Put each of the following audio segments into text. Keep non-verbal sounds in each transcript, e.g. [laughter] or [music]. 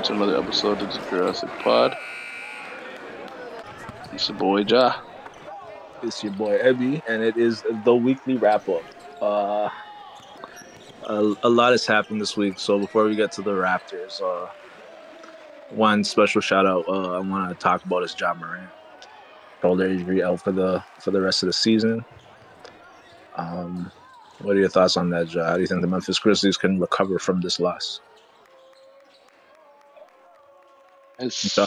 welcome to another episode of the Jurassic Pod. It's your boy Jah. It's your boy Ebby, and it is the weekly wrap up. Uh, a, a, lot has happened this week, so before we get to the Raptors, uh, one special shout out uh, I want to talk about is Ja Morant. Shoulder injury out for the for the rest of the season. Um, what are your thoughts on that, Jah? How do you think the Memphis Grizzlies can recover from this loss? It's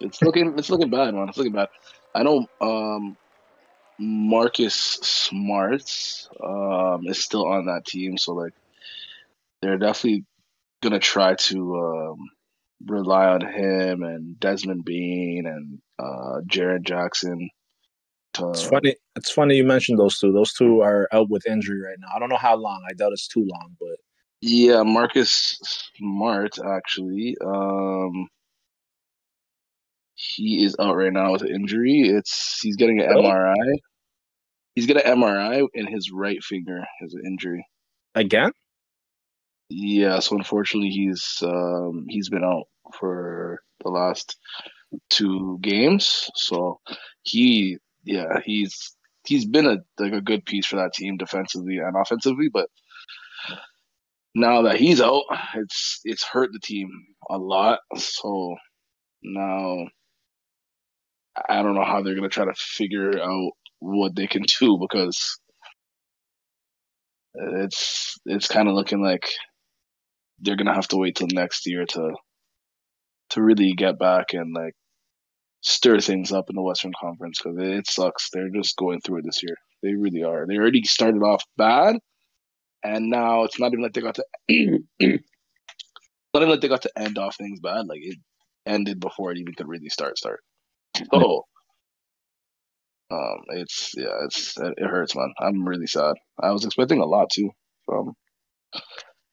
it's looking it's looking bad, man. It's looking bad. I know um, Marcus Smart um, is still on that team, so like they're definitely gonna try to um, rely on him and Desmond Bane and uh, Jaren Jackson. To... It's funny. It's funny you mentioned those two. Those two are out with injury right now. I don't know how long. I doubt it's too long, but yeah, Marcus Smart actually. Um, he is out right now with an injury. It's he's getting an MRI. He's getting an MRI in his right finger. Has an injury again. Yeah, so unfortunately, he's um, he's been out for the last two games. So he, yeah, he's he's been a like a good piece for that team defensively and offensively, but now that he's out, it's it's hurt the team a lot. So now I don't know how they're gonna try to figure out what they can do because it's it's kind of looking like they're gonna have to wait till next year to to really get back and like stir things up in the Western Conference because it sucks. They're just going through it this year. They really are. They already started off bad, and now it's not even like they got to [clears throat] not even like they got to end off things bad. Like it ended before it even could really start. Start. Oh, um, it's yeah, it's it hurts, man. I'm really sad. I was expecting a lot too from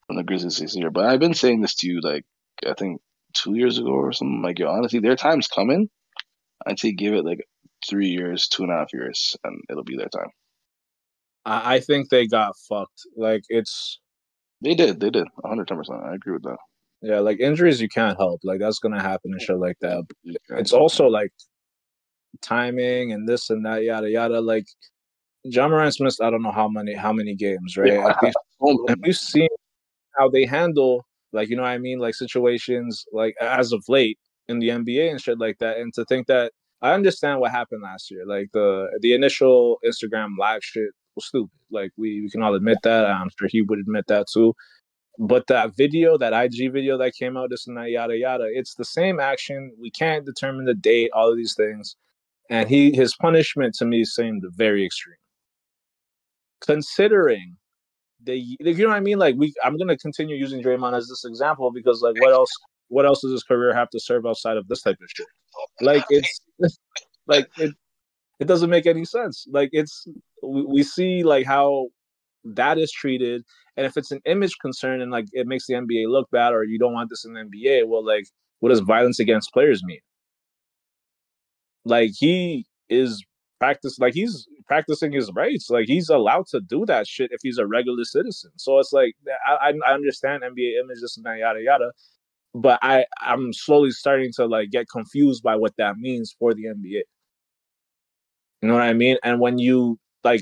from the Grizzlies this year, but I've been saying this to you like I think two years ago or something. Like, yo, honestly, their time's coming. I'd say give it like three years, two and a half years, and it'll be their time. I think they got fucked. Like it's they did, they did, 110. percent I agree with that. Yeah, like injuries you can't help. Like that's gonna happen and shit like that. It's also like timing and this and that, yada yada. Like Ja Morant's missed I don't know how many how many games, right? Yeah. [laughs] And, we've, and we've seen how they handle like you know what I mean, like situations like as of late in the NBA and shit like that. And to think that I understand what happened last year, like the the initial Instagram live shit was stupid. Like we, we can all admit that. I'm sure he would admit that too. But that video, that IG video that came out, this and that, yada yada, it's the same action. We can't determine the date, all of these things and he his punishment to me seemed very extreme. Considering the you know what I mean, like we I'm gonna continue using Draymond as this example because like what else what else does his career have to serve outside of this type of shit? Like it's [laughs] like it it doesn't make any sense. Like it's we, we see like how that is treated and if it's an image concern and like it makes the NBA look bad or you don't want this in the NBA, well like what does violence against players mean? Like he is practice like he's practicing his rights. Like he's allowed to do that shit if he's a regular citizen. So it's like I I understand NBA images and that yada yada, but I I'm slowly starting to like get confused by what that means for the NBA. You know what I mean? And when you like,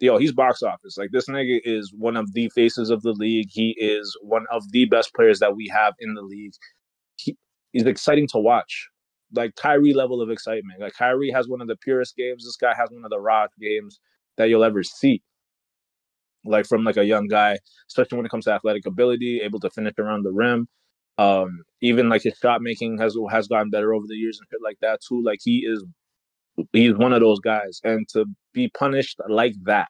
yo, he's box office. Like this nigga is one of the faces of the league. He is one of the best players that we have in the league. He, he's exciting to watch like Kyrie level of excitement. Like Kyrie has one of the purest games. This guy has one of the raw games that you'll ever see. Like from like a young guy, especially when it comes to athletic ability, able to finish around the rim. Um, even like his shot making has has gotten better over the years and shit like that too. Like he is he's one of those guys. And to be punished like that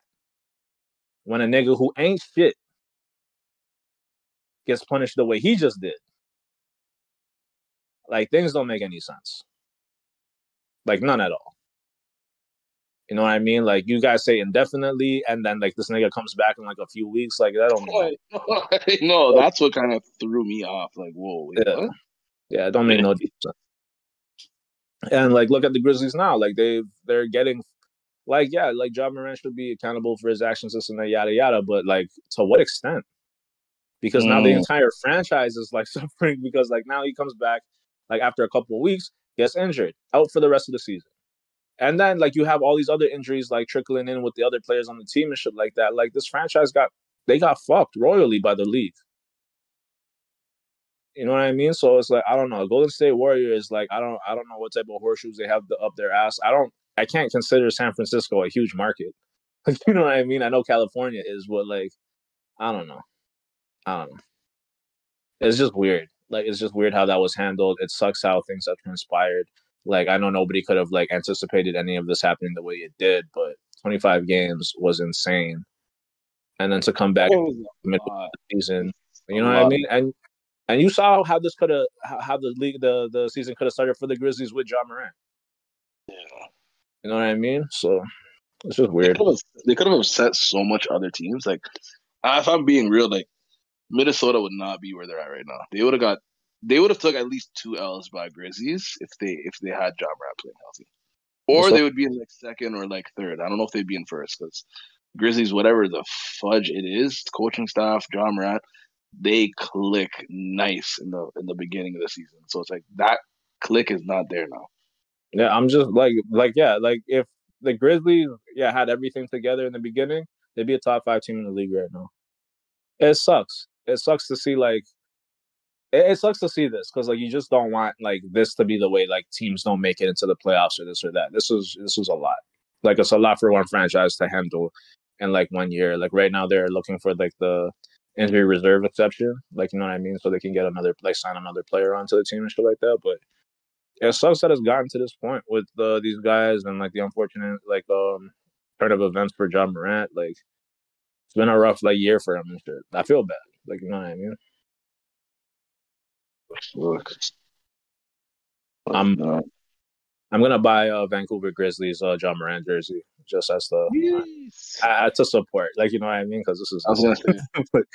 when a nigga who ain't shit gets punished the way he just did like things don't make any sense. Like none at all. You know what I mean? Like you guys say indefinitely, and then like this nigga comes back in like a few weeks. Like that don't make [laughs] no. [laughs] That's what kind of threw me off. Like whoa, wait, yeah, what? yeah, it don't make no sense. And like look at the Grizzlies now. Like they they're getting like yeah, like Ja Morant should be accountable for his actions, this and that, yada yada. But like to what extent? because now the mm. entire franchise is like [laughs] suffering because like now he comes back like after a couple of weeks, gets injured, out for the rest of the season. And then like you have all these other injuries like trickling in with the other players on the team and shit like that. Like this franchise got they got fucked royally by the league. You know what I mean? So it's like I don't know. Golden State Warriors, like I don't I don't know what type of horseshoes they have to, up their ass. I don't I can't consider San Francisco a huge market. [laughs] Like you know what I mean? I know California is, but like I don't know. I don't know. It's just weird. Like it's just weird how that was handled. It sucks how things have transpired. Like I know nobody could have like anticipated any of this happening the way it did, but 25 games was insane. And then to come back middle of the season, you know what I mean? And and you saw how this could have how, how the league the the season could have started for the Grizzlies with Ja Morant. Yeah. You know what I mean? So it's just weird. They could have upset so much other teams. Like if I'm being real, like Minnesota would not be where they're at right now. They would have got they would have took at least two L's by Grizzlies if they if they had Ja Morant playing healthy, or they would be in like second or like third. I don't know if they'd be in first because Grizzlies, whatever the fudge it is, coaching staff, Ja Morant, they click nice in the in the beginning of the season. So it's like that click is not there now. Yeah, I'm just like like yeah, like if the Grizzlies yeah had everything together in the beginning, they'd be a top five team in the league right now. It sucks. It sucks to see like it, it sucks to see this because like you just don't want like this to be the way like teams don't make it into the playoffs or this or that. This was this was a lot. Like it's a lot for one franchise to handle in like one year. Like right now they're looking for like the injury reserve exception, like you know what I mean, so they can get another like sign another player onto the team and shit like that. But it sucks that it's gotten to this point with uh, these guys and like the unfortunate like um turn of events for Ja Morant. Like it's been a rough like year for him and shit. I feel bad. Like you know what I mean. Look. I'm no. I'm gonna buy a Vancouver Grizzlies uh, Ja Morant jersey just as the yes. uh, to support, like you know what I mean, because this is. I was gonna say. [laughs]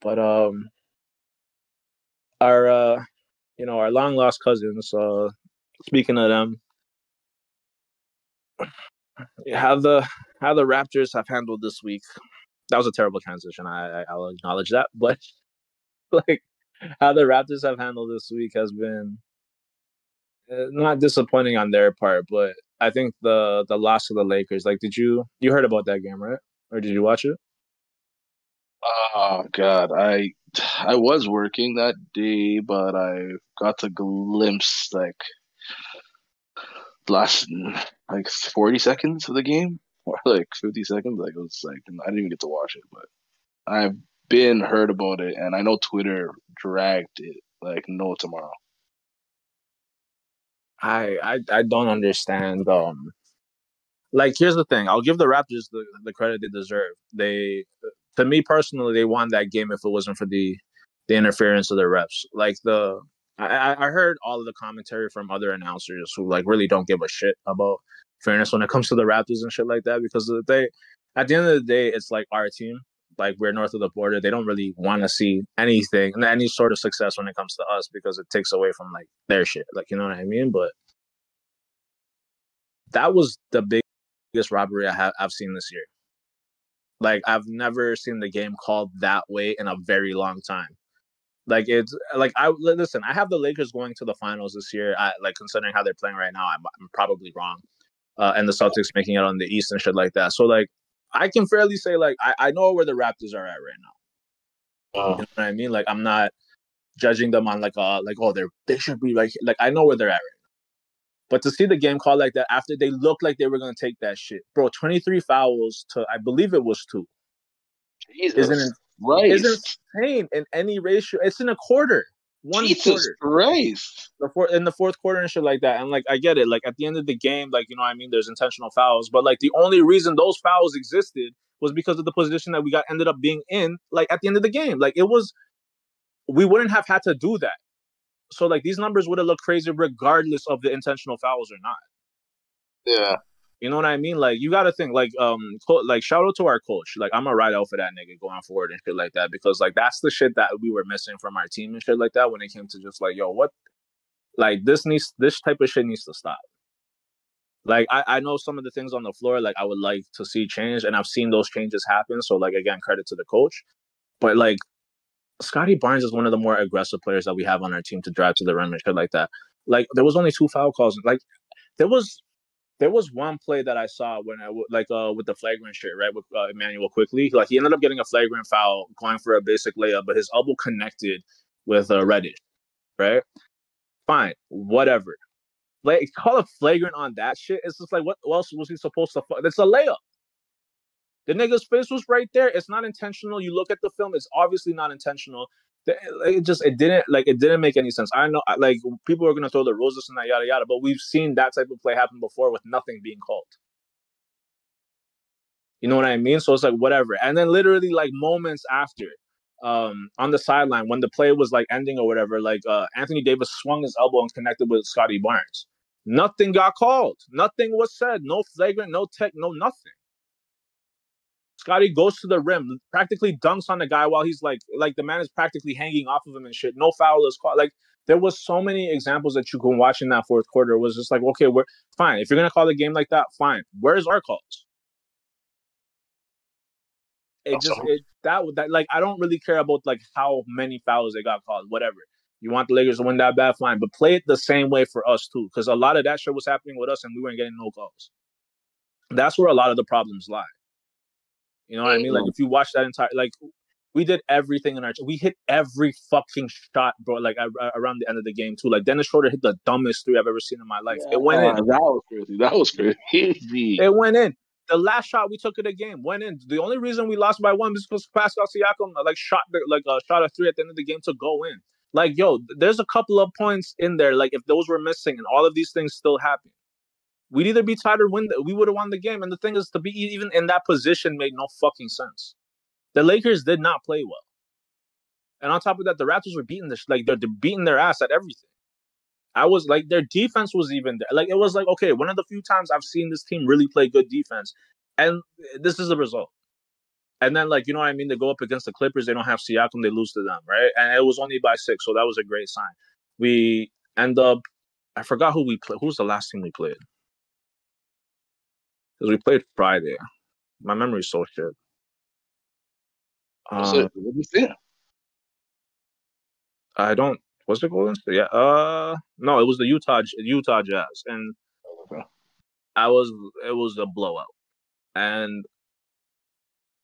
but um, our uh, you know, our long lost cousins. Uh, speaking of them, how the how the Raptors have handled this week that was a terrible transition. I, I will acknowledge that, [laughs] but like how the Raptors have handled this week has been uh, not disappointing on their part, but I think the the loss of the Lakers. Like, did you you heard about that game, right? Or did you watch it? Oh God, I I was working that day, but I got to glimpse like last like forty seconds of the game or like 50 seconds. Like it was like I didn't even get to watch it, but I've been heard about it, and I know Twitter dragged it like no tomorrow. I I I don't understand. Um, like here's the thing. I'll give the Raptors the the credit they deserve. They, to me personally, they won that game if it wasn't for the the interference of the refs. Like the I I heard all of the commentary from other announcers who like really don't give a shit about fairness when it comes to the Raptors and shit like that because they at the end of the day it's like our team like we're north of the border. They don't really want to see anything any sort of success when it comes to us because it takes away from like their shit like you know what I mean? But that was the biggest robbery I have I've seen this year. Like I've never seen the game called that way in a very long time like it's like I listen. I have the Lakers going to the finals this year. I like considering how they're playing right now. I'm, I'm probably wrong, uh, and the Celtics making it on the East and shit like that. So like I can fairly say like I, I know where the Raptors are at right now. You know what I mean? Like I'm not judging them on like uh like oh they're they should be like like I know where they're at right now. But to see the game call like that after they looked like they were gonna take that shit, bro, 23 fouls to I believe it was two. Jesus isn't it, right. isn't insane in any ratio. It's in a quarter one Jesus quarter. Christ. The four, in the fourth quarter and shit like that. And like I get it. Like at the end of the game, like you know, what I mean, there's intentional fouls, but like the only reason those fouls existed was because of the position that we got ended up being in. Like at the end of the game, like it was, we wouldn't have had to do that. So like these numbers would have looked crazy regardless of the intentional fouls or not. Yeah. You know what I mean? Like you got to think like um co- like shout out to our coach. Like I'm a ride out for that nigga going forward and shit like that because like that's the shit that we were missing from our team and shit like that when it came to just like yo what like this needs this type of shit needs to stop. Like I, I know some of the things on the floor like I would like to see change, and I've seen those changes happen. So like again, credit to the coach. But like Scottie Barnes is one of the more aggressive players that we have on our team to drive to the rim and shit like that. Like there was only two foul calls. Like there was there was one play that I saw when I would like uh with the flagrant shit right with uh, Immanuel Quickley. Like he ended up getting a flagrant foul going for a basic layup, but his elbow connected with uh, Reddish, right? Fine, whatever. Like [laughs] call it flagrant on that shit. It's just like what else was he supposed to? Fu- it's a layup. The nigga's face was right there. It's not intentional. You look at the film; it's obviously not intentional. It just it didn't like it didn't make any sense. I know like people are gonna throw the roses and that yada yada, but we've seen that type of play happen before with nothing being called. You know what I mean? So it's like whatever. And then literally like moments after, um, on the sideline when the play was like ending or whatever, like uh, Anthony Davis swung his elbow and connected with Scottie Barnes. Nothing got called. Nothing was said. No flagrant. No tech. No nothing. Scottie goes to the rim, practically dunks on the guy while he's like, like the man is practically hanging off of him and shit. No foul is called. Like there was so many examples that you can watch in that fourth quarter. It was just like, okay, we're fine. If you're gonna call the game like that, fine. Where's our calls? It just it, that that like I don't really care about like how many fouls they got called. Whatever. You want the Lakers to win that bad, fine. But play it the same way for us too, because a lot of that shit was happening with us, and we weren't getting no calls. That's where a lot of the problems lie. You know what I mean? Like if you watch that entire like we did everything in our we hit every fucking shot, bro. Like around the end of the game too. Like Dennis Schroeder hit the dumbest three I've ever seen in my life. Yeah, it went in. That was crazy. That was crazy. It went in. The last shot we took of the game went in. The only reason we lost by one is because Pascal Siakam like shot like a uh, shot a three at the end of the game to go in. Like yo, there's a couple of points in there. Like if those were missing and all of these things still happen, We'd either be tied or win. The, we would have won the game. And the thing is, to be even in that position made no fucking sense. The Lakers did not play well. And on top of that, the Raptors were beating this like they're, they're beating their ass at everything. I was like their defense was even there. Like it was like okay, one of the few times I've seen this team really play good defense, and this is the result. And then like you know what I mean, they go up against the Clippers, they don't have Siakam, they lose to them, right? And it was only by six, so that was a great sign. We end up, I forgot who we played. Who was the last team we played? Because we played Friday. My memory's so shit. Um, what did you see? I don't. Was it Golden State? Yeah. Uh, no, it was the Utah Utah Jazz, and okay. I was. It was a blowout, and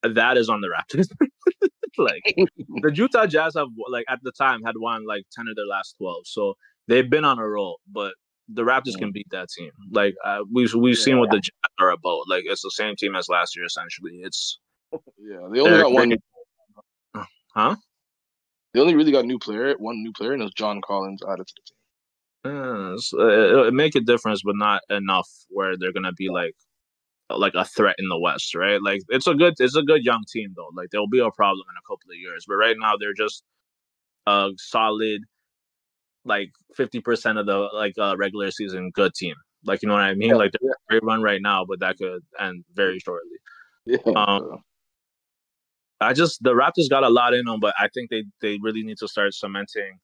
that is on the Raptors. [laughs] like the [laughs] Utah Jazz have like at the time had won like ten of their last twelve, so they've been on a roll. But the Raptors can beat that team. Like uh, we've we've yeah. seen what the Jazz are about. Like it's the same team as last year essentially. It's [laughs] yeah, they only got one. [sighs] Huh? They only really got new player, one new player, and it's John Collins added to the team. Yeah, uh, it, make a difference, but not enough where they're gonna be like like a threat in the West, right? Like it's a good it's a good young team though. Like there'll be a problem in a couple of years, but right now they're just a solid like 50% of the like uh, regular season good team. Like you know what I mean? Yeah, like they're yeah. great run right now, but that could end very shortly. Yeah. Um, I just the Raptors got a lot in them, but I think they they really need to start cementing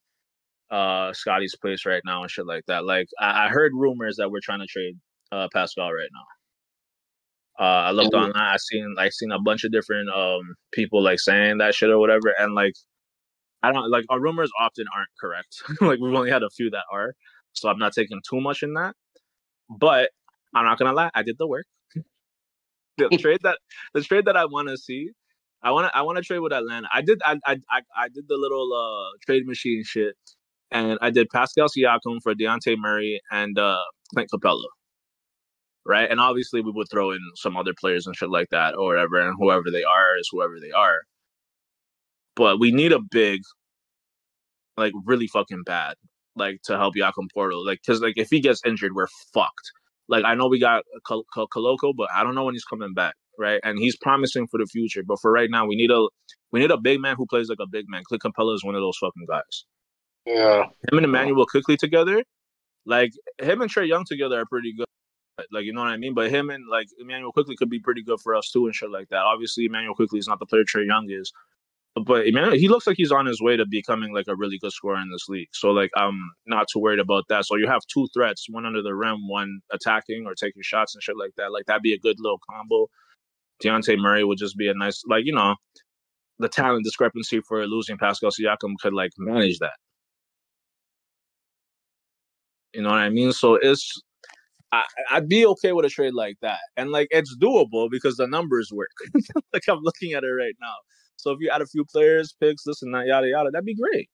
uh Scottie's place right now and shit like that. Like I, I heard rumors that we're trying to trade uh Pascal right now. Uh I looked online, I seen I seen a bunch of different um people like saying that shit or whatever, and like I don't like our rumors often aren't correct. [laughs] like we've only had a few that are, so I'm not taking too much in that. But I'm not gonna lie, I did the work. [laughs] the [laughs] trade that the trade that I want to see, I want to I want to trade with Atlanta. I did I, I I I did the little uh trade machine shit, and I did Pascal Siakam for Dejounte Murray and uh Clint Capela. Right, and obviously we would throw in some other players and shit like that or whatever, and whoever they are is whoever they are but we need a big, like really fucking bad, like to help Jakob Poeltl. Like, cause like if he gets injured, we're fucked. Like I know we got Koloko, but I don't know when he's coming back, right? And he's promising for the future, but for right now, we need a we need a big man who plays like a big man. Clint Capela is one of those fucking guys. Yeah, him and Immanuel Quickley together, like him and Trae Young together are pretty good. Like you know what I mean? But him and like Immanuel Quickley could be pretty good for us too and shit like that. Obviously, Immanuel Quickley is not the player Trae Young is, but man, he looks like he's on his way to becoming like a really good scorer in this league. So like I'm not too worried about that. So you have two threats, one under the rim, one attacking or taking shots and shit like that. Like that'd be a good little combo. Dejounte Murray would just be a nice like, you know, the talent discrepancy for losing Pascal Siakam could like manage that. You know what I mean? So it's I, would be okay with a trade like that, and like it's doable because the numbers work. [laughs] like I'm looking at it right now. So if you add a few players, picks, this and that, yada yada, that'd be great.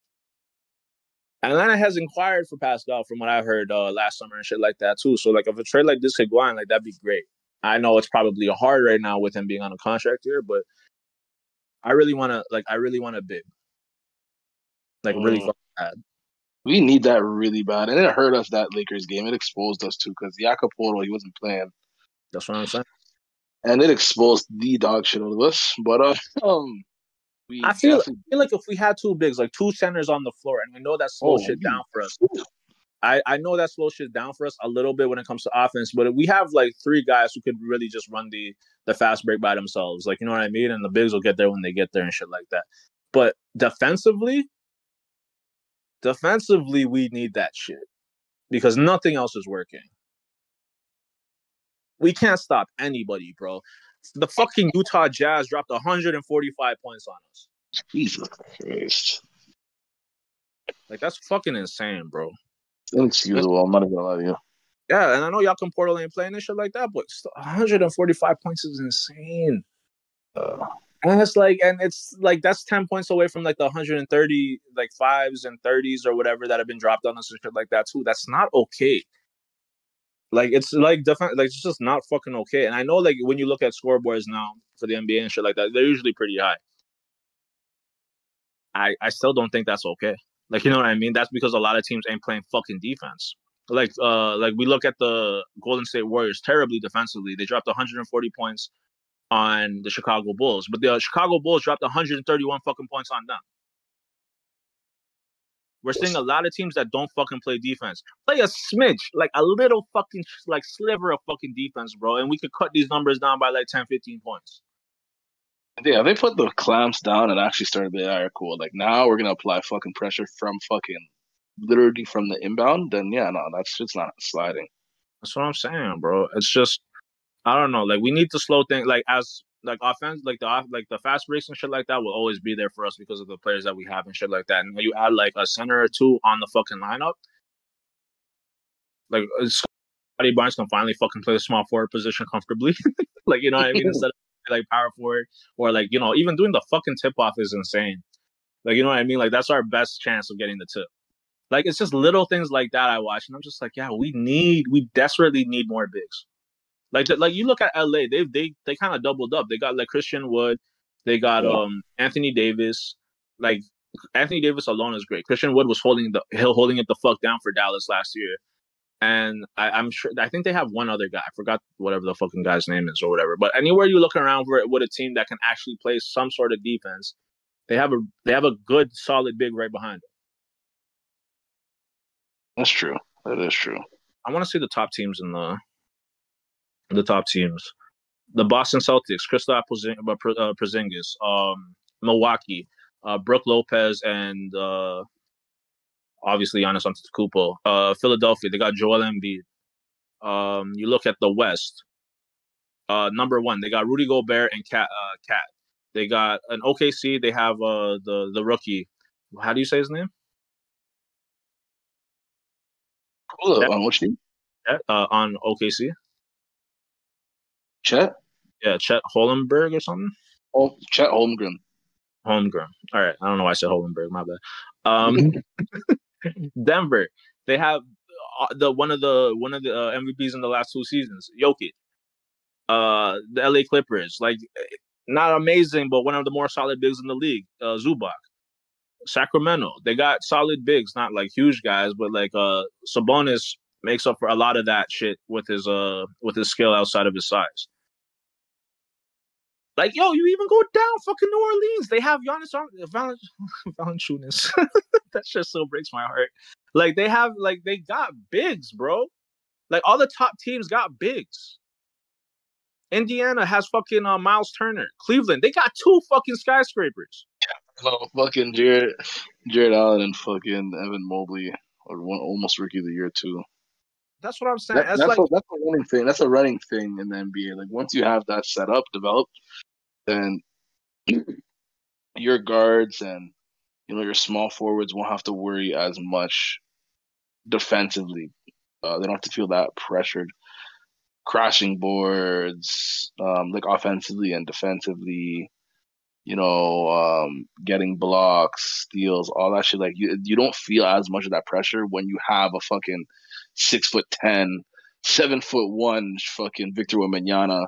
Atlanta has inquired for Pascal, from what I heard uh, last summer and shit like that too. So like if a trade like this could go on, like that'd be great. I know it's probably hard right now with him being on a contract here, but I really want to like I really want a big, like really mm. bad. We need that really bad, and it hurt us that Lakers game. It exposed us too because Jakob he wasn't playing. That's what I'm saying. And it exposed the dog shit out of us. But uh, [laughs] um, I feel, I feel like if we had two bigs, like two centers on the floor, and we know that slow oh, shit down for us. I, I know that slow shit down for us a little bit when it comes to offense, but we have like three guys who could really just run the the fast break by themselves. Like you know what I mean? And the bigs will get there when they get there and shit like that. But defensively, defensively, we need that shit because nothing else is working. We can't stop anybody, bro. The fucking Utah Jazz dropped 145 points on us. Jesus Christ. Like that's fucking insane, bro. Inexcusable. I'm not gonna lie to you. Yeah, and I know Jakob Poeltl ain't playing and shit like that, but 145 points is insane. Uh, and it's like, and it's like that's 10 points away from like the 130, like fives and 30s or whatever that have been dropped on us and shit like that too. That's not okay. Like it's like different, like it's just not fucking okay. And I know like when you look at scoreboards now for the NBA and shit like that, they're usually pretty high. I I still don't think that's okay. Like you know what I mean? That's because a lot of teams ain't playing fucking defense. Like uh like we look at the Golden State Warriors terribly defensively. They dropped 140 points on the Chicago Bulls, but the Chicago Bulls dropped 131 fucking points on them. We're seeing a lot of teams that don't fucking play defense. Play a smidge, like a little fucking like sliver of fucking defense, bro, and we could cut these numbers down by like 10, 15 points. Yeah, they put the clamps down and actually started the air cool. Like now we're gonna apply fucking pressure from fucking literally from the inbound. Then yeah, no, that's just not sliding. That's what I'm saying, bro. It's just I don't know. Like we need to slow things. Like as like offense, like the like the fast breaks and shit like that will always be there for us because of the players that we have and shit like that. And when you add like a center or two on the fucking lineup, like uh, Scottie Barnes can finally fucking play the small forward position comfortably. [laughs] like you know what I mean? [laughs] Instead of like power forward or like you know even doing the fucking tip off is insane. Like you know what I mean? Like that's our best chance of getting the tip. Like it's just little things like that I watch, and I'm just like, yeah, we need, we desperately need more bigs. Like like you look at LA, they they they kind of doubled up. They got like Christian Wood, they got yeah. um Anthony Davis. Like Anthony Davis alone is great. Christian Wood was holding the hill holding it the fuck down for Dallas last year and I, am sure I think they have one other guy. I forgot whatever the fucking guy's name is or whatever. But anywhere you look around for it with a team that can actually play some sort of defense, they have a they have a good solid big right behind them. That's true. That is true. I want to see the top teams in the the top teams. The Boston Celtics, Kristaps uh, Porzingis, um, Milwaukee, uh, Brook Lopez, and uh, obviously Giannis Antetokounmpo. Uh, Philadelphia, they got Joel Embiid. Um, you look at the West. Uh, number one, they got Rudy Gobert and KAT. Uh, KAT. They got an OKC. They have uh the the rookie. How do you say his name? Cool. On which team? Uh, on OKC. Chet. Yeah, Chet Holmberg or something. Oh, Chet Holmgren. Holmgren. All right, I don't know why I said Holmberg. My bad. Um, [laughs] Denver, they have uh, the one of the one of the uh, MVPs in the last two seasons, Jokic. Uh, the LA Clippers, like not amazing, but one of the more solid bigs in the league, uh, Zubac. Sacramento, they got solid bigs, not like huge guys, but like uh Sabonis makes up for a lot of that shit with his uh with his skill outside of his size. Like, yo, you even go down fucking New Orleans. They have Giannis Val- [laughs] Valanciunas. [laughs] that shit still breaks my heart. Like, they have, like, they got bigs, bro. Like, all the top teams got bigs. Indiana has fucking uh, Miles Turner. Cleveland, they got two fucking skyscrapers. Yeah, No, fucking Jarrett, Jarrett Allen and fucking Evan Mobley are one almost rookie of the year too. That's what I'm saying. That, that's, that's, like a, that's a running thing. That's a running thing in the NBA. Like once you have that set up, developed, then your guards and you know your small forwards won't have to worry as much defensively. Uh, they don't have to feel that pressured, crashing boards, um, like offensively and defensively. You know, um, getting blocks, steals, all that shit. Like you, you don't feel as much of that pressure when you have a fucking six foot ten, seven foot one fucking Victor Wembanyama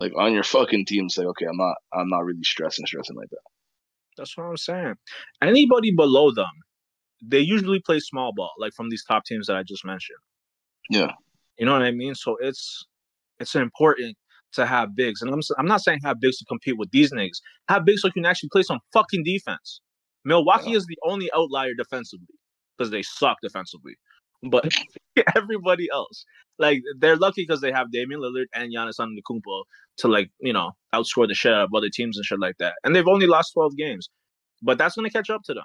like on your fucking team. Say, okay, I'm not, I'm not really stressing, stressing like that. That's what I'm saying. Anybody below them, they usually play small ball, like from these top teams that I just mentioned. Yeah. You know what I mean? So it's it's important to have bigs, and I'm I'm not saying have bigs to compete with these niggas. Have bigs so you can actually play some fucking defense. Milwaukee Yeah. is the only outlier defensively because they suck defensively, but [laughs] [laughs] everybody else, like they're lucky because they have Damian Lillard and Giannis Antetokounmpo to like you know outscore the shit out of other teams and shit like that. And they've only lost 12 games, but that's gonna catch up to them.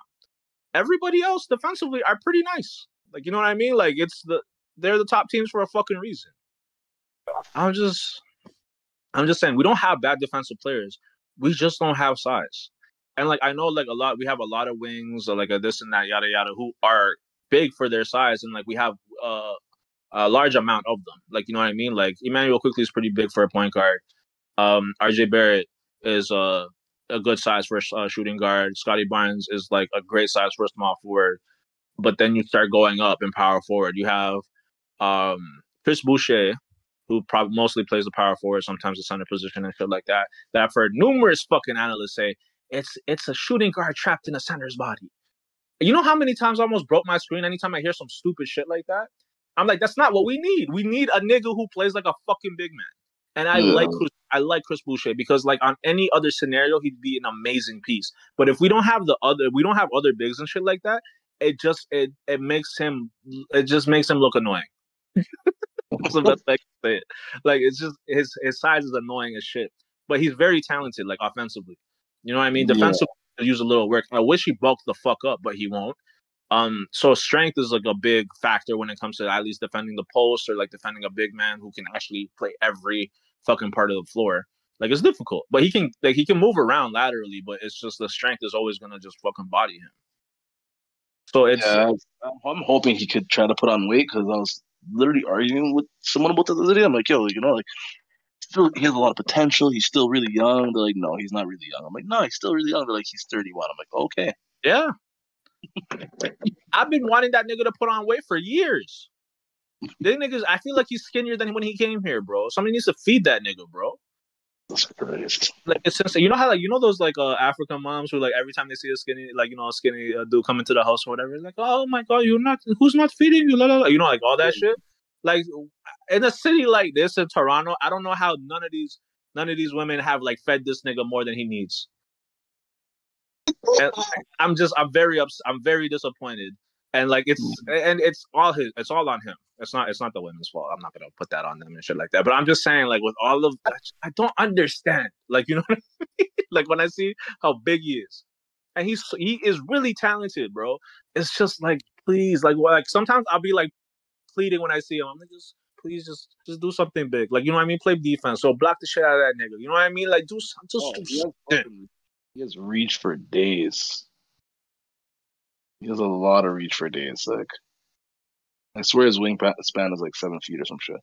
Everybody else defensively are pretty nice. Like you know what I mean? Like it's the they're the top teams for a fucking reason. I'm just I'm just saying we don't have bad defensive players. We just don't have size. And like I know like a lot we have a lot of wings or like a this and that yada yada who are big for their size and like we have uh, a large amount of them. Like you know what I mean? Like Immanuel Quickley is pretty big for a point guard. Um RJ Barrett is uh, a good size for a uh, shooting guard. Scottie Barnes is like a great size for a small forward. But then you start going up in power forward. You have um Chris Boucher, who probably mostly plays the power forward, sometimes the center position and shit like that. That heard numerous fucking analysts say it's it's a shooting guard trapped in a center's body. You know how many times I almost broke my screen anytime I hear some stupid shit like that? I'm like, that's not what we need. We need a nigga who plays like a fucking big man. And I Yeah. like Chris, I like Chris Boucher because like on any other scenario he'd be an amazing piece. But if we don't have the other, we don't have other bigs and shit like that. It just it it makes him it just makes him look annoying. That's the best way I can say it. Like it's just his his size is annoying as shit, but he's very talented, like offensively. You know what I mean? Defensively, use a little work. I wish he bulked the fuck up, but he won't. Um, so strength is like a big factor when it comes to at least defending the post or like defending a big man who can actually play every fucking part of the floor. Like it's difficult, but he can like he can move around laterally, but it's just the strength is always gonna just fucking body him. So it's yeah, I'm, I'm hoping he could try to put on weight because I was literally arguing with someone about that the other day. I'm like, yo, you know, like, still he has a lot of potential. He's still really young. They're like, no, he's not really young. I'm like, no, he's still really young. They're like, he's 31. I'm like, okay. Yeah. I've been wanting that nigga to put on weight for years. This niggas, I feel like he's skinnier than when he came here, bro. Somebody needs to feed that nigga, bro. That's Christ. Like it's insane. You know how like you know those like uh African moms who like every time they see a skinny like you know a skinny uh, dude come into the house or whatever, like oh my god, you're not who's not feeding you, la, la, la. you know like all that shit. Like in a city like this in Toronto, I don't know how none of these none of these women have like fed this nigga more than he needs. And [laughs] I'm just I'm very ups I'm very disappointed. And like it's mm. and it's all his it's all on him. It's not it's not the women's fault. I'm not gonna put that on them and shit like that. But I'm just saying, like with all of I don't understand. Like you know [laughs] what I mean? like when I see how big he is. And he's he is really talented, bro. It's just like please, like what like sometimes I'll be like pleading when I see him. I'm like just please just just do something big. Like you know what I mean? Play defense. So block the shit out of that nigga. You know what I mean? Like do some- just Oh, do he, has something. fucking- he has reach for days. He has a lot of reach for days. Like, I swear his wing span is like seven feet or some shit.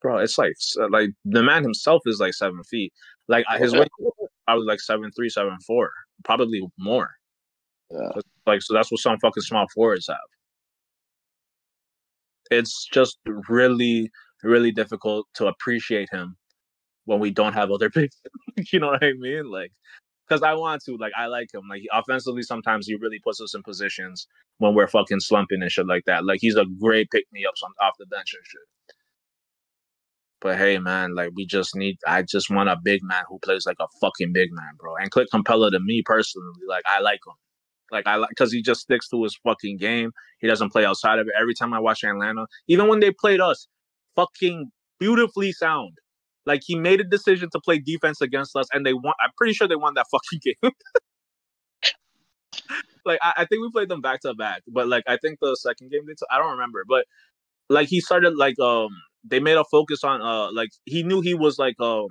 bro. It's like like the man himself is like seven feet. Like uh, his weight, I was like seven three, seven four, probably more. Yeah. Like so, that's what some fucking small forwards have. It's just really, really difficult to appreciate him when we don't have other [laughs] big. you know what I mean? Like, because I want to, like, I like him. Like, offensively, sometimes he really puts us in positions when we're fucking slumping and shit like that. Like, he's a great pick me up off the bench and shit. But hey, man, like we just need. I just want a big man who plays like a fucking big man, bro. And Clint Capela, to me personally, like I like him. Like I like because he just sticks to his fucking game. He doesn't play outside of it. Every time I watch Atlanta, even when they played us, fucking beautifully sound. Like he made a decision to play defense against us, and they won. I'm pretty sure they won that [laughs] fucking game. like I, I, think we played them back to back, but like I think the second game they t- I don't remember, but like he started like um they made a focus on uh like he knew he was like um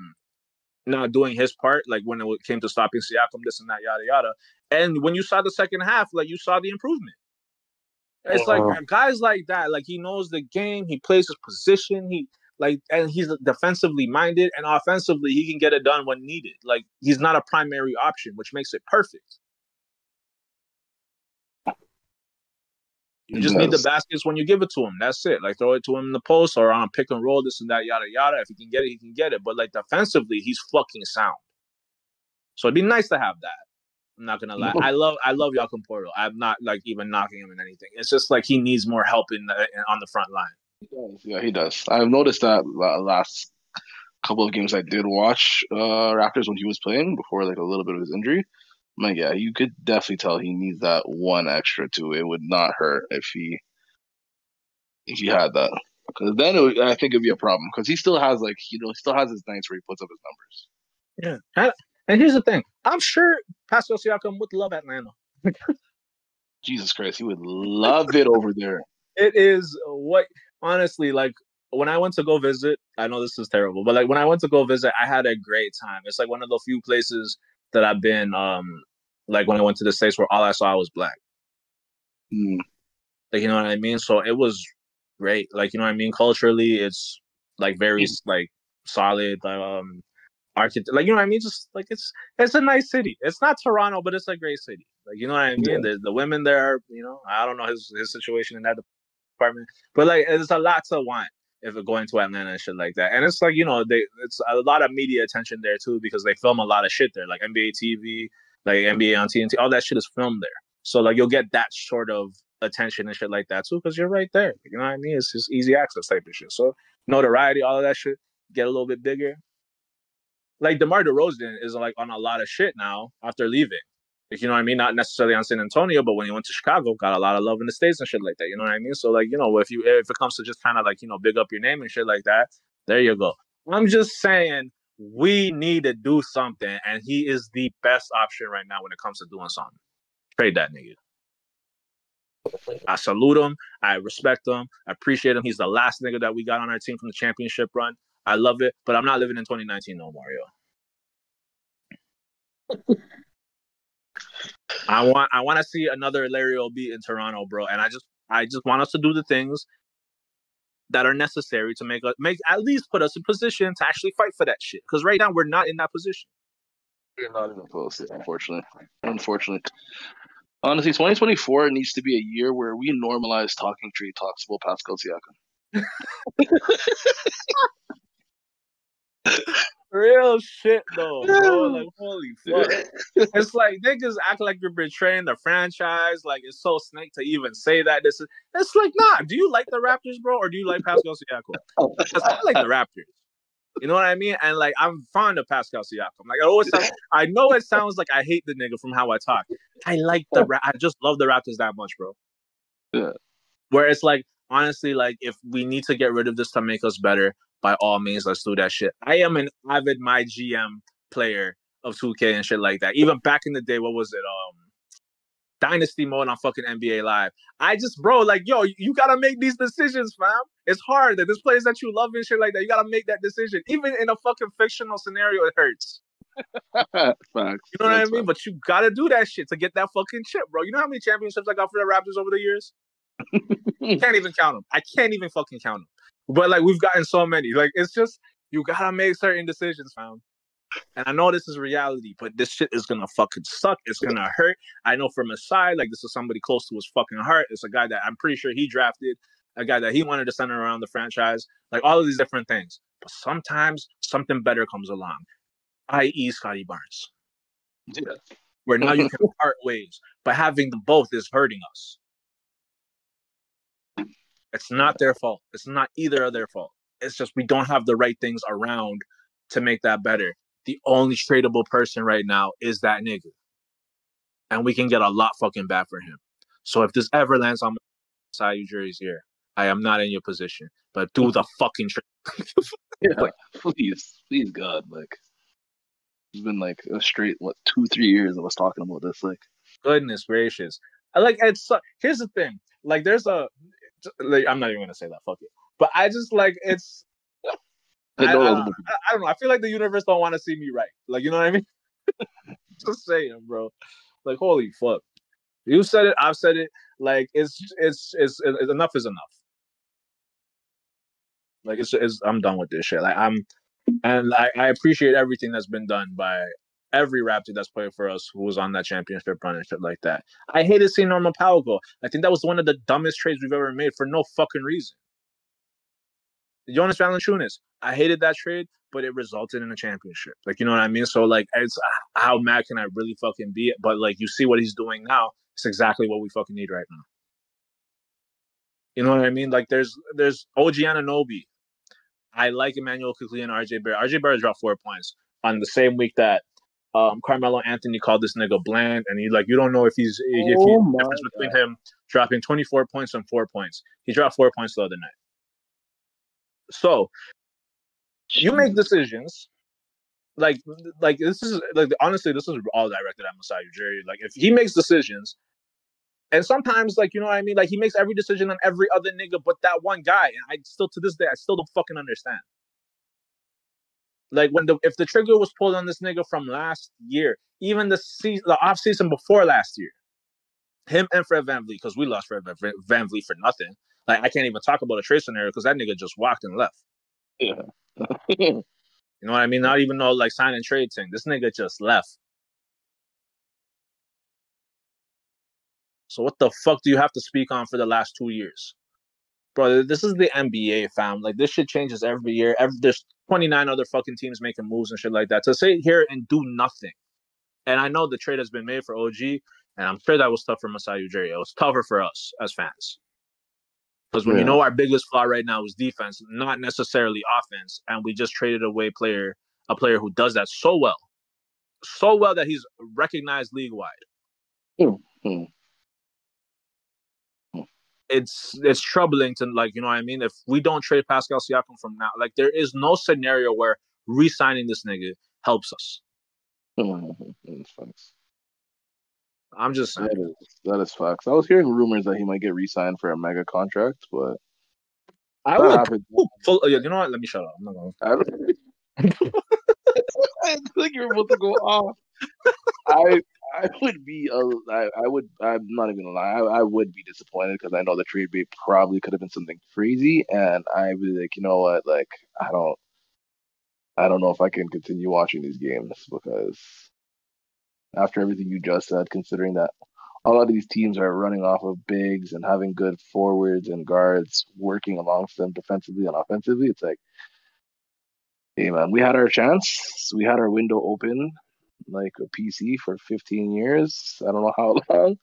not doing his part like when it came to stopping Siakam this and that yada yada and when you saw the second half like you saw the improvement it's uh-huh. like guys like that like he knows the game he plays his position he like and he's defensively minded and offensively he can get it done when needed like he's not a primary option which makes it perfect You just need the baskets when you give it to him. That's it. Like throw it to him in the post or on pick and roll, this and that, yada yada. If he can get it, he can get it. But like defensively, he's fucking sound. So it'd be nice to have that. I'm not gonna lie. I love I love Jakob Poeltl. I'm not like even knocking him in anything. It's just like he needs more help in, the, in on the front line. He does. Yeah, he does. I've noticed that last couple of games I did watch uh Raptors when he was playing before like a little bit of his injury. I'm Like, yeah, you could definitely tell he needs that one extra too. It would not hurt if he if he had that, because then would, I think it'd be a problem. Because he still has like you know he still has his nights where he puts up his numbers. Yeah, and here's the thing: I'm sure Pascal Siakam would love Atlanta. Jesus Christ, he would love it over there. [laughs] It is what honestly like when I went to go visit. I know this is terrible, but like when I went to go visit, I had a great time. It's like one of the few places that I've been um like when I went to the states where all I saw was black. Mm. Like you know what I mean? So it was great. Like you know what I mean? Culturally, it's like very mm. like solid. Um, architect, like you know what I mean? Just like it's it's a nice city. It's not Toronto, but it's a great city. Like you know what I mean? Yeah. The the women there, you know, I don't know his his situation in that department, but like it's a lot to want if going to Atlanta and shit like that. And it's like, you know, they it's a lot of media attention there too because they film a lot of shit there, like NBA TV, like NBA on TNT, all that shit is filmed there. So like you'll get that sort of attention and shit like that too because you're right there. You know what I mean? It's just easy access type of shit. So notoriety, all of that shit get a little bit bigger. Like DeMar DeRozan is like on a lot of shit now after leaving you know what I mean? Not necessarily on San Antonio, but when he went to Chicago, got a lot of love in the states and shit like that. You know what I mean? So like, you know, if you if it comes to just kind of like you know big up your name and shit like that, there you go. I'm just saying we need to do something, and he is the best option right now when it comes to doing something. Trade that nigga. I salute him. I respect him. I appreciate him. He's the last nigga that we got on our team from the championship run. I love it, but I'm not living in 2019 no more, yo. I want I want to see another Larry O'B in Toronto, bro. And I just I just want us to do the things that are necessary to make us make at least put us in position to actually fight for that shit. Because right now we're not in that position. We're not even close, unfortunately. Unfortunately. Honestly, 2024 needs to be a year where we normalize talking tree talks about Pascal Siakam. [laughs] Real shit though, [laughs] bro. Like holy fuck. it's like niggas act like you're betraying the franchise. Like it's so snake to even say that. This is it's like, nah, do you like the Raptors, bro? Or do you like Pascal Siakam? Because I like the Raptors. You know what I mean? And like I'm fond of Pascal Siakam. Like I always sound, I know it sounds like I hate the nigga from how I talk. I like the I just love the Raptors that much, bro. Yeah. Where it's like honestly, like if we need to get rid of this to make us better, by all means, let's do that shit. I am an avid my GM player of 2K and shit like that. Even back in the day, what was it? Um Dynasty mode on fucking NBA Live. I just, bro, like, yo, you gotta make these decisions, fam. It's hard that this players that you love and shit like that. You gotta make that decision. Even in a fucking fictional scenario, it hurts. [laughs] Facts. You know what I mean? But you gotta do that shit to get that fucking chip, bro. You know how many championships I got for the Raptors over the years? [laughs] can't even count them. I can't even fucking count them. But like we've gotten so many. Like it's just you gotta make certain decisions, fam. And I know this is reality, but this shit is gonna fucking suck. It's gonna hurt. I know from his side, like this is somebody close to his fucking heart. It's a guy that I'm pretty sure he drafted, a guy that he wanted to center around the franchise, like all of these different things. But sometimes something better comes along, i.e., Scottie Barnes. Yeah. Where now you [laughs] can part ways, but having them both is hurting us. It's not their fault. It's not either of their fault. It's just we don't have the right things around to make that better. The only tradable person right now is that nigga. And we can get a lot fucking bad for him. So if this ever lands on my side you jerseys here, I am not in your position. But do the fucking trade. [laughs] yeah, like, [laughs] please, please God, like it's been like a straight what two, three years of us talking about this. Like Goodness gracious! I like it's. Here's the thing. Like, there's a. Like, I'm not even gonna say that. Fuck it. But I just like it's. [laughs] I, I, I, don't, I, don't know. I feel like the universe don't want to see me right. Like, you know what I mean? [laughs] just saying, bro. Like, holy fuck. You said it. I've said it. Like, it's it's it's, it's enough is enough. Like, it's, it's I'm done with this shit. Like, I'm and I, I appreciate everything that's been done by every Raptor that's played for us who was on that championship run and shit like that. I hated seeing Norman Powell go. I think that was one of the dumbest trades we've ever made for no fucking reason. Jonas Valanciunas, I hated that trade, but it resulted in a championship. Like, you know what I mean? So, like, it's uh, how mad can I really fucking be? But, like, you see what he's doing now. It's exactly what we fucking need right now. You know what I mean? Like, there's there's OG Anunoby. I like Immanuel Quickley and RJ Barrett. RJ Barrett dropped four points on the same week that um, Carmelo Anthony called this nigga bland, and he like you don't know if he's if oh he difference God. between him dropping 24 points and four points. He dropped four points the other night. So you make decisions like like this is like honestly this is all directed at Masai Ujiri. Like if he makes decisions, and sometimes like you know what I mean, like he makes every decision on every other nigga but that one guy, and I still to this day I still don't fucking understand. Like when the if the trigger was pulled on this nigga from last year, even the season, the off season before last year, him and Fred VanVleet, because we lost Fred VanVleet for nothing. Like I can't even talk about a trade scenario because that nigga just walked and left. Yeah. [laughs] you know what I mean? Not even know like sign and trade thing. This nigga just left. So what the fuck do you have to speak on for the last two years? Bro, this is the NBA, fam. Like this shit changes every year. Every, there's 29 other fucking teams making moves and shit like that. To sit here and do nothing. And I know the trade has been made for OG, and I'm sure that was tough for Masai Ujiri. It was tougher for us as fans. Because when yeah. you know our biggest flaw right now is defense, not necessarily offense, and we just traded away player a player who does that so well, so well that he's recognized league wide. Mm-hmm it's it's troubling to like you know what I mean. If we don't trade Pascal Siakam from now, like there is no scenario where re-signing this nigga helps us. I'm just saying. That is, that is facts. I was hearing rumors that he might get re-signed for a mega contract, but I would. Full, [laughs] oh, you know what? Let me shut up. I'm not going. I think [laughs] [laughs] you're about to go off. I I would be a, I, I would I'm not even gonna lie I, I would be disappointed because I know the trade bait probably could have been something crazy and I'd be like you know what like I don't I don't know if I can continue watching these games because after everything you just said considering that a lot of these teams are running off of bigs and having good forwards and guards working amongst them defensively and offensively it's like hey man we had our chance. We had our window open like a PC for 15 years. I don't know how [laughs] long.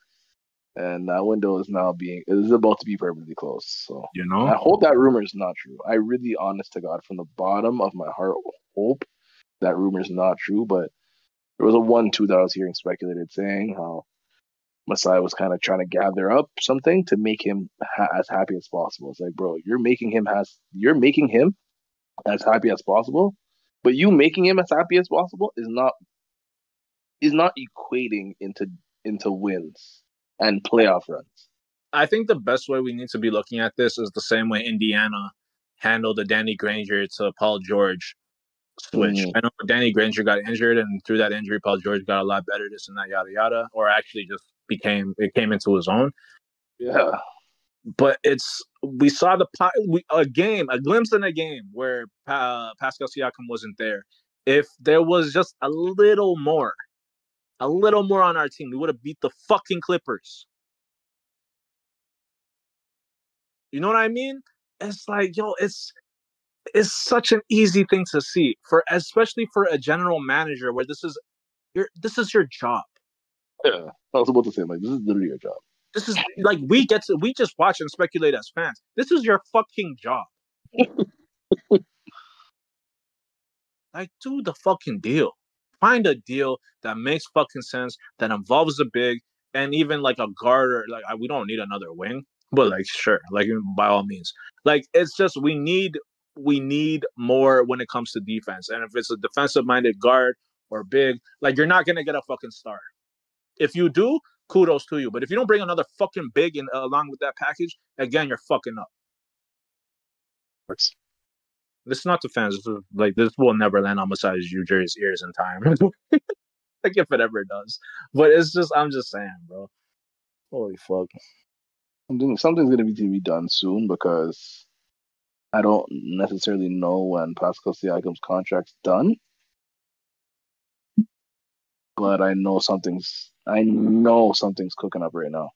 And that window is now being is about to be permanently closed. So you know, I hope that rumor is not true. I really, honest to God, from the bottom of my heart, hope that rumor is not true. But there was a one-two that I was hearing speculated saying how Masai was kind of trying to gather up something to make him ha- as happy as possible. It's like, bro, you're making him has you're making him as happy as possible, but you making him as happy as possible is not is not equating into into wins and playoff runs. I think the best way we need to be looking at this is the same way Indiana handled the Danny Granger to Paul George switch. Mm. I know Danny Granger got injured, and through that injury, Paul George got a lot better, this and that, yada yada, or actually just became it came into his own. Yeah. But it's we saw the we, a game, a glimpse in a game where uh, Pascal Siakam wasn't there. If there was just a little more a little more on our team, we would have beat the fucking Clippers. You know what I mean? It's like, yo, it's it's such an easy thing to see for especially for a general manager where this is your this is your job. Yeah, I was about to say like this is literally your job. This is like we get to we just watch and speculate as fans. This is your fucking job. [laughs] like, do the fucking deal find a deal that makes fucking sense that involves a big and even like a guard or like we don't need another wing, but like sure, like by all means, like it's just we need we need more when it comes to defense, and if it's a defensive minded guard or big, like you're not gonna get a fucking star. If you do, kudos to you. But if you don't bring another fucking big in uh, along with that package, again, you're fucking up. Is not the fans. Like this will never land on Masai's Ujiri's ears in time. [laughs] like if it ever does. But it's just I'm just saying, bro. Holy fuck. Something something's gonna be to be done soon because I don't necessarily know when Pascal Siakam's contract's done. But I know something's I know something's cooking up right now.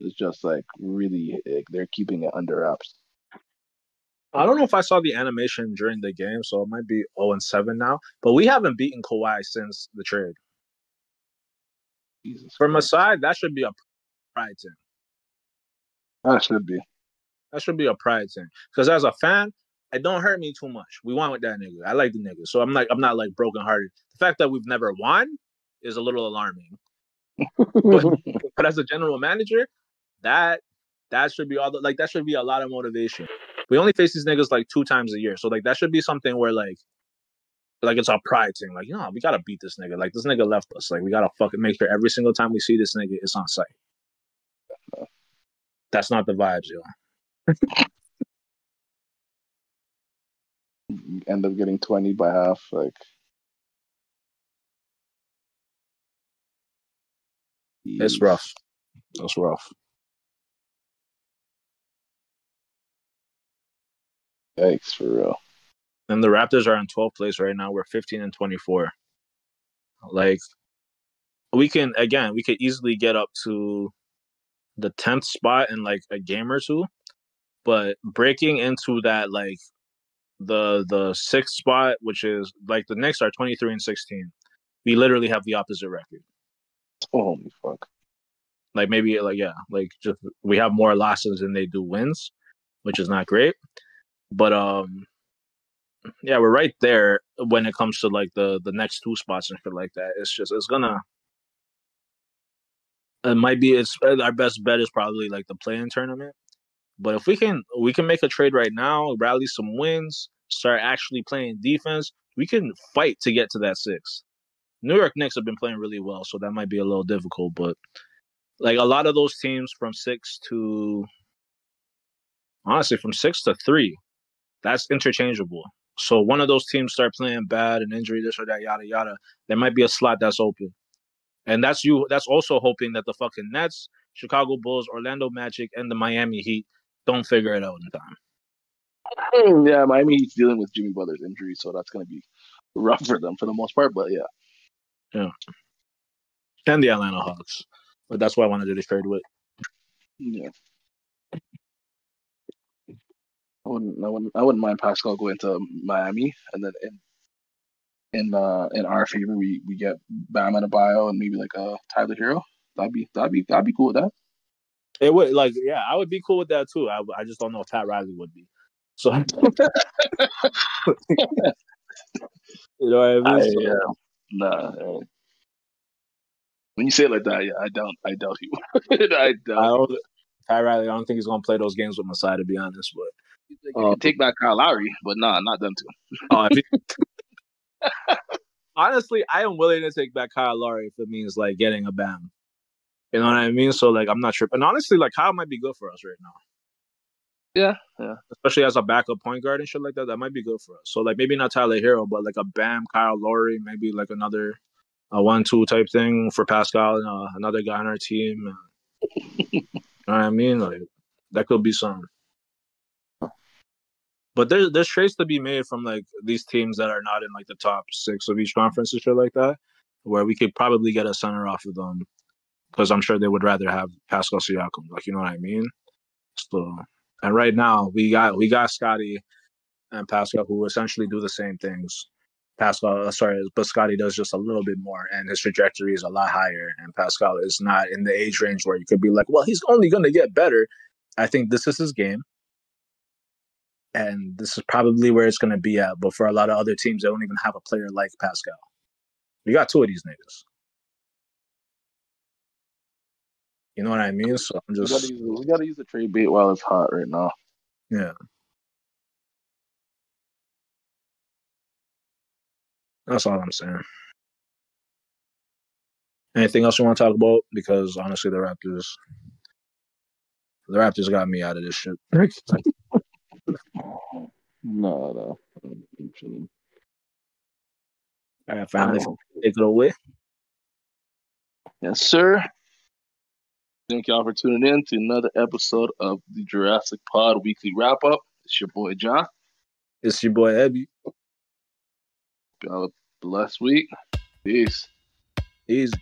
It's just like really like, they're keeping it under wraps. I don't know if I saw the animation during the game, so it might be 0 and 7 now. But we haven't beaten Kawhi since the trade. Jesus From Christ. side, that should be a pride thing. That should be. That should be a pride thing. Because as a fan, it don't hurt me too much. We won with that nigga. I like the nigga. So I'm like I'm not like broken hearted. The fact that we've never won is a little alarming. [laughs] But as a general manager, that that should be all the, like that should be a lot of motivation. We only face these niggas like two times a year. So like that should be something where like like it's our pride thing. Like, you know, we gotta beat this nigga. Like this nigga left us. Like we gotta fucking make sure every single time we see this nigga it's on sight. That's not the vibes, yo. End up getting twenty by half. Like It's rough. It's rough. Yikes for real. And the Raptors are in 12th place right now. We're 15 and 24. Like we can again, we could easily get up to the 10th spot in like a game or two. But breaking into that like the the sixth spot, which is like the Knicks are 23 and 16. We literally have the opposite record. Holy fuck. Like maybe like yeah, like just we have more losses than they do wins, which is not great. But um yeah, we're right there when it comes to like the the next two spots and shit like that. It's just it's gonna it might be it's our best bet is probably like the play-in tournament. But if we can we can make a trade right now, rally some wins, start actually playing defense, we can fight to get to that six. New York Knicks have been playing really well, so that might be a little difficult, but like a lot of those teams from six to honestly from six to three, that's interchangeable. So one of those teams start playing bad and injury, this or that, yada yada. There might be a slot that's open, and that's you. That's also hoping that the fucking Nets, Chicago Bulls, Orlando Magic, and the Miami Heat don't figure it out in time. Hmm, Yeah, Miami Heat's dealing with Jimmy Butler's injury, so that's gonna be rough for them for the most part. But yeah, yeah, And the Atlanta Hawks, but that's why I wanted to do this trade with. yeah. I wouldn't, I wouldn't, I wouldn't mind Pascal going to Miami, and then in in uh in our favor, we we get Bam Adebayo and maybe like a Tyler Herro. That'd be that'd be that'd be cool with that. It would like yeah, I would be cool with that too. I I just don't know if Pat Riley would be. So [laughs] you know what I mean? I, So- yeah, nah. uh, when you say it like that, yeah, I don't I doubt you. [laughs] I I don't, Pat Riley, I don't think he's gonna play those games with Masai to be honest. But You can take back Kyle Lowry, but nah, not them two. If he- [laughs] [laughs] honestly, I am willing to take back Kyle Lowry if it means like getting a Bam. You know what I mean? So like, I'm not sure. And honestly, like Kyle might be good for us right now, Yeah, yeah. especially as a backup point guard and shit like that. That might be good for us. So like, maybe not Tyler Herro, but like a Bam, Kyle Lowry, maybe like another a one-two type thing for Pascal and uh, another guy on our team. [laughs] you know what I mean? Like that could be something. But there's there's trades to be made from like these teams that are not in like the top six of each conference and shit like that, where we could probably get a center off of them, because I'm sure they would rather have Pascal Siakam. Like you know what I mean? So and right now we got we got Scottie and Pascal who essentially do the same things. Pascal, uh, sorry, but Scottie does just a little bit more, and his trajectory is a lot higher. And Pascal is not in the age range where you could be like, well, he's only going to get better. I think this is his game and this is probably where it's going to be at. But for a lot of other teams, they don't even have a player like Pascal. We got two of these niggas. You know what I mean? So I'm We gotta, just use, we gotta use the trade bait while it's hot right now. yeah. That's all I'm saying. Anything else you want to talk about? Because honestly, the Raptors, the Raptors got me out of this shit. [laughs] no, no. All right, family, take it away. Yes, sir. Thank y'all for tuning in to another episode of the Jurassic Pod Weekly Wrap Up. It's your boy Jah. It's your boy Ebby. Y'all a blessed week. Peace. Easy.